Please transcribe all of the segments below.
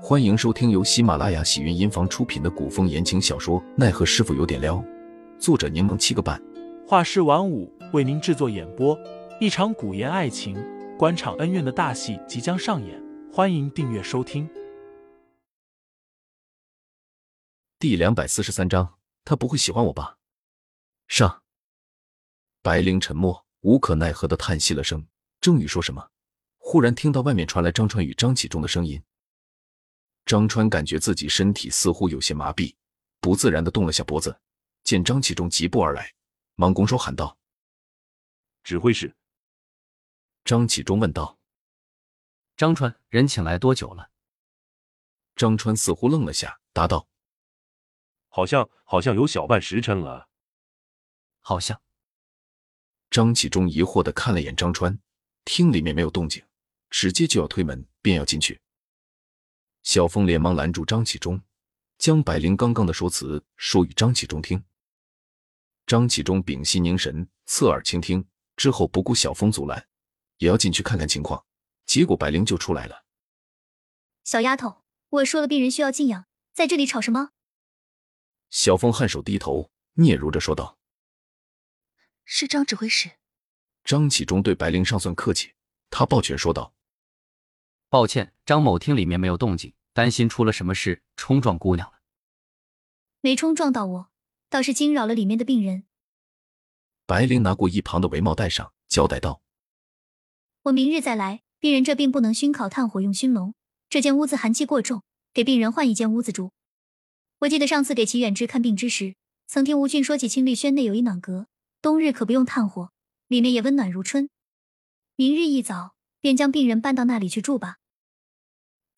欢迎收听由喜马拉雅喜云音房出品的古风言情小说《奈何师傅有点撩》，作者柠檬七个半，画师晚舞为您制作演播。一场古言爱情、官场恩怨的大戏即将上演，欢迎订阅收听。第两百四十三章，他不会喜欢我吧？上。白灵沉默，无可奈何的叹息了声，正欲说什么，忽然听到外面传来张川与张启忠的声音。张川感觉自己身体似乎有些麻痹，不自然的动了下脖子。见张启忠疾步而来，忙拱手喊道：“指挥使。”张启忠问道：“张川，人请来多久了？”张川似乎愣了下，答道：“好像好像有小半时辰了。”好像。张启忠疑惑的看了眼张川，厅里面没有动静，直接就要推门，便要进去。小峰连忙拦住张启忠，将百灵刚刚的说辞说与张启忠听。张启忠屏息凝神，侧耳倾听，之后不顾小峰阻拦，也要进去看看情况。结果百灵就出来了：“小丫头，我说了，病人需要静养，在这里吵什么？”小峰颔首低头，嗫嚅着说道：“是张指挥使。”张启忠对白灵尚算客气，他抱拳说道：“抱歉，张某厅里面没有动静。”担心出了什么事，冲撞姑娘了。没冲撞到我，倒是惊扰了里面的病人。白灵拿过一旁的围帽戴上，交代道：“我明日再来。病人这病不能熏烤炭火用熏笼，这间屋子寒气过重，给病人换一间屋子住。我记得上次给齐远之看病之时，曾听吴俊说起青绿轩内有一暖阁，冬日可不用炭火，里面也温暖如春。明日一早便将病人搬到那里去住吧。”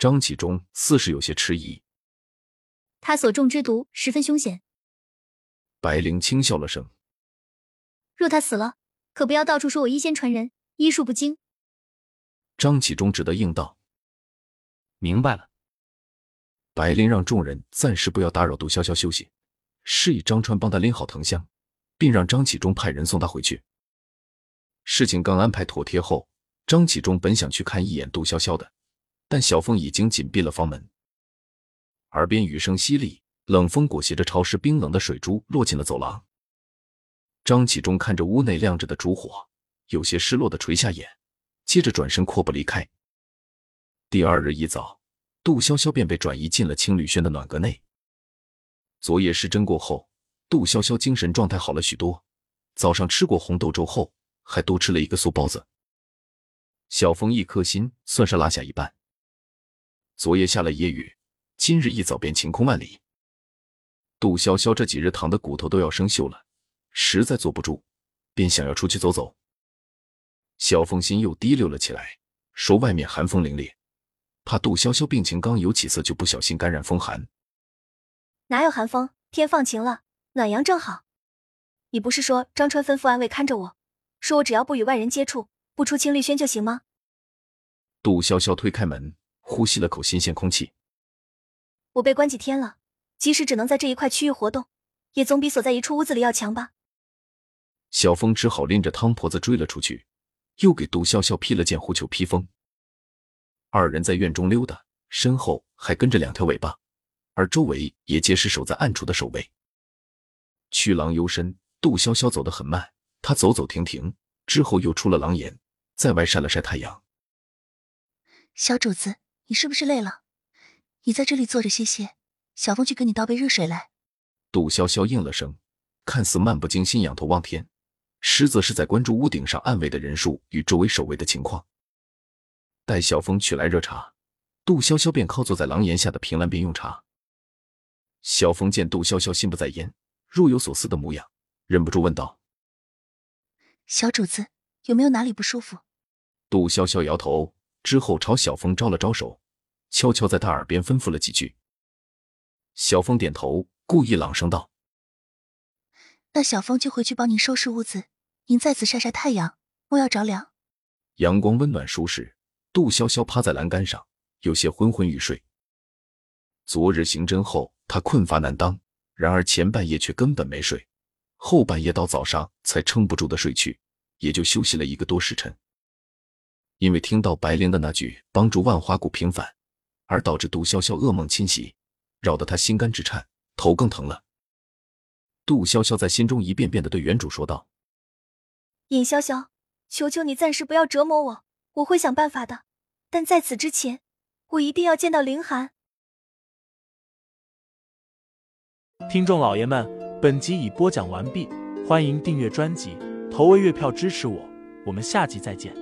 张启忠似是有些迟疑，他所中之毒十分凶险。白灵轻笑了声：“若他死了，可不要到处说我医仙传人，医术不精。”张启忠只得应道：“明白了。”白灵让众人暂时不要打扰杜潇潇休息，示意张川帮他拎好藤箱，并让张启忠派人送他回去。事情刚安排妥帖后，张启忠本想去看一眼杜潇潇的。但小凤已经紧闭了房门，耳边雨声淅沥，冷风裹挟着潮湿冰冷的水珠落进了走廊。张启忠看着屋内亮着的烛火，有些失落的垂下眼，接着转身阔步离开。第二日一早，杜潇潇便被转移进了青旅轩的暖阁内。昨夜失针过后，杜潇潇精神状态好了许多。早上吃过红豆粥后，还多吃了一个素包子。小峰一颗心算是拉下一半。昨夜下了夜雨，今日一早便晴空万里。杜潇潇这几日躺的骨头都要生锈了，实在坐不住，便想要出去走走。小凤心又滴溜了起来，说：“外面寒风凛冽，怕杜潇潇病情刚有起色，就不小心感染风寒。”哪有寒风？天放晴了，暖阳正好。你不是说张川吩咐安慰看着我，说我只要不与外人接触，不出青绿轩就行吗？杜潇潇推开门。呼吸了口新鲜空气。我被关几天了，即使只能在这一块区域活动，也总比锁在一处屋子里要强吧。小峰只好拎着汤婆子追了出去，又给杜笑笑披了件狐裘披风。二人在院中溜达，身后还跟着两条尾巴，而周围也皆是守在暗处的守卫。去廊幽深，杜潇潇走得很慢，他走走停停，之后又出了廊檐，在外晒了晒太阳。小主子。你是不是累了？你在这里坐着歇歇，小凤去给你倒杯热水来。杜潇潇应了声，看似漫不经心，仰头望天，实则是在关注屋顶上暗卫的人数与周围守卫的情况。待小峰取来热茶，杜潇潇便靠坐在廊檐下的凭栏边用茶。小峰见杜潇潇心不在焉，若有所思的模样，忍不住问道：“小主子有没有哪里不舒服？”杜潇潇摇头，之后朝小峰招了招手。悄悄在他耳边吩咐了几句，小峰点头，故意朗声道：“那小峰就回去帮您收拾屋子，您在此晒晒太阳，莫要着凉。”阳光温暖舒适，杜潇潇趴在栏杆上，有些昏昏欲睡。昨日刑侦后，他困乏难当，然而前半夜却根本没睡，后半夜到早上才撑不住的睡去，也就休息了一个多时辰。因为听到白灵的那句“帮助万花谷平反”。而导致杜潇潇噩梦侵袭，扰得他心肝直颤，头更疼了。杜潇潇在心中一遍遍的对原主说道：“尹潇潇，求求你暂时不要折磨我，我会想办法的。但在此之前，我一定要见到凌寒。”听众老爷们，本集已播讲完毕，欢迎订阅专辑，投喂月票支持我，我们下集再见。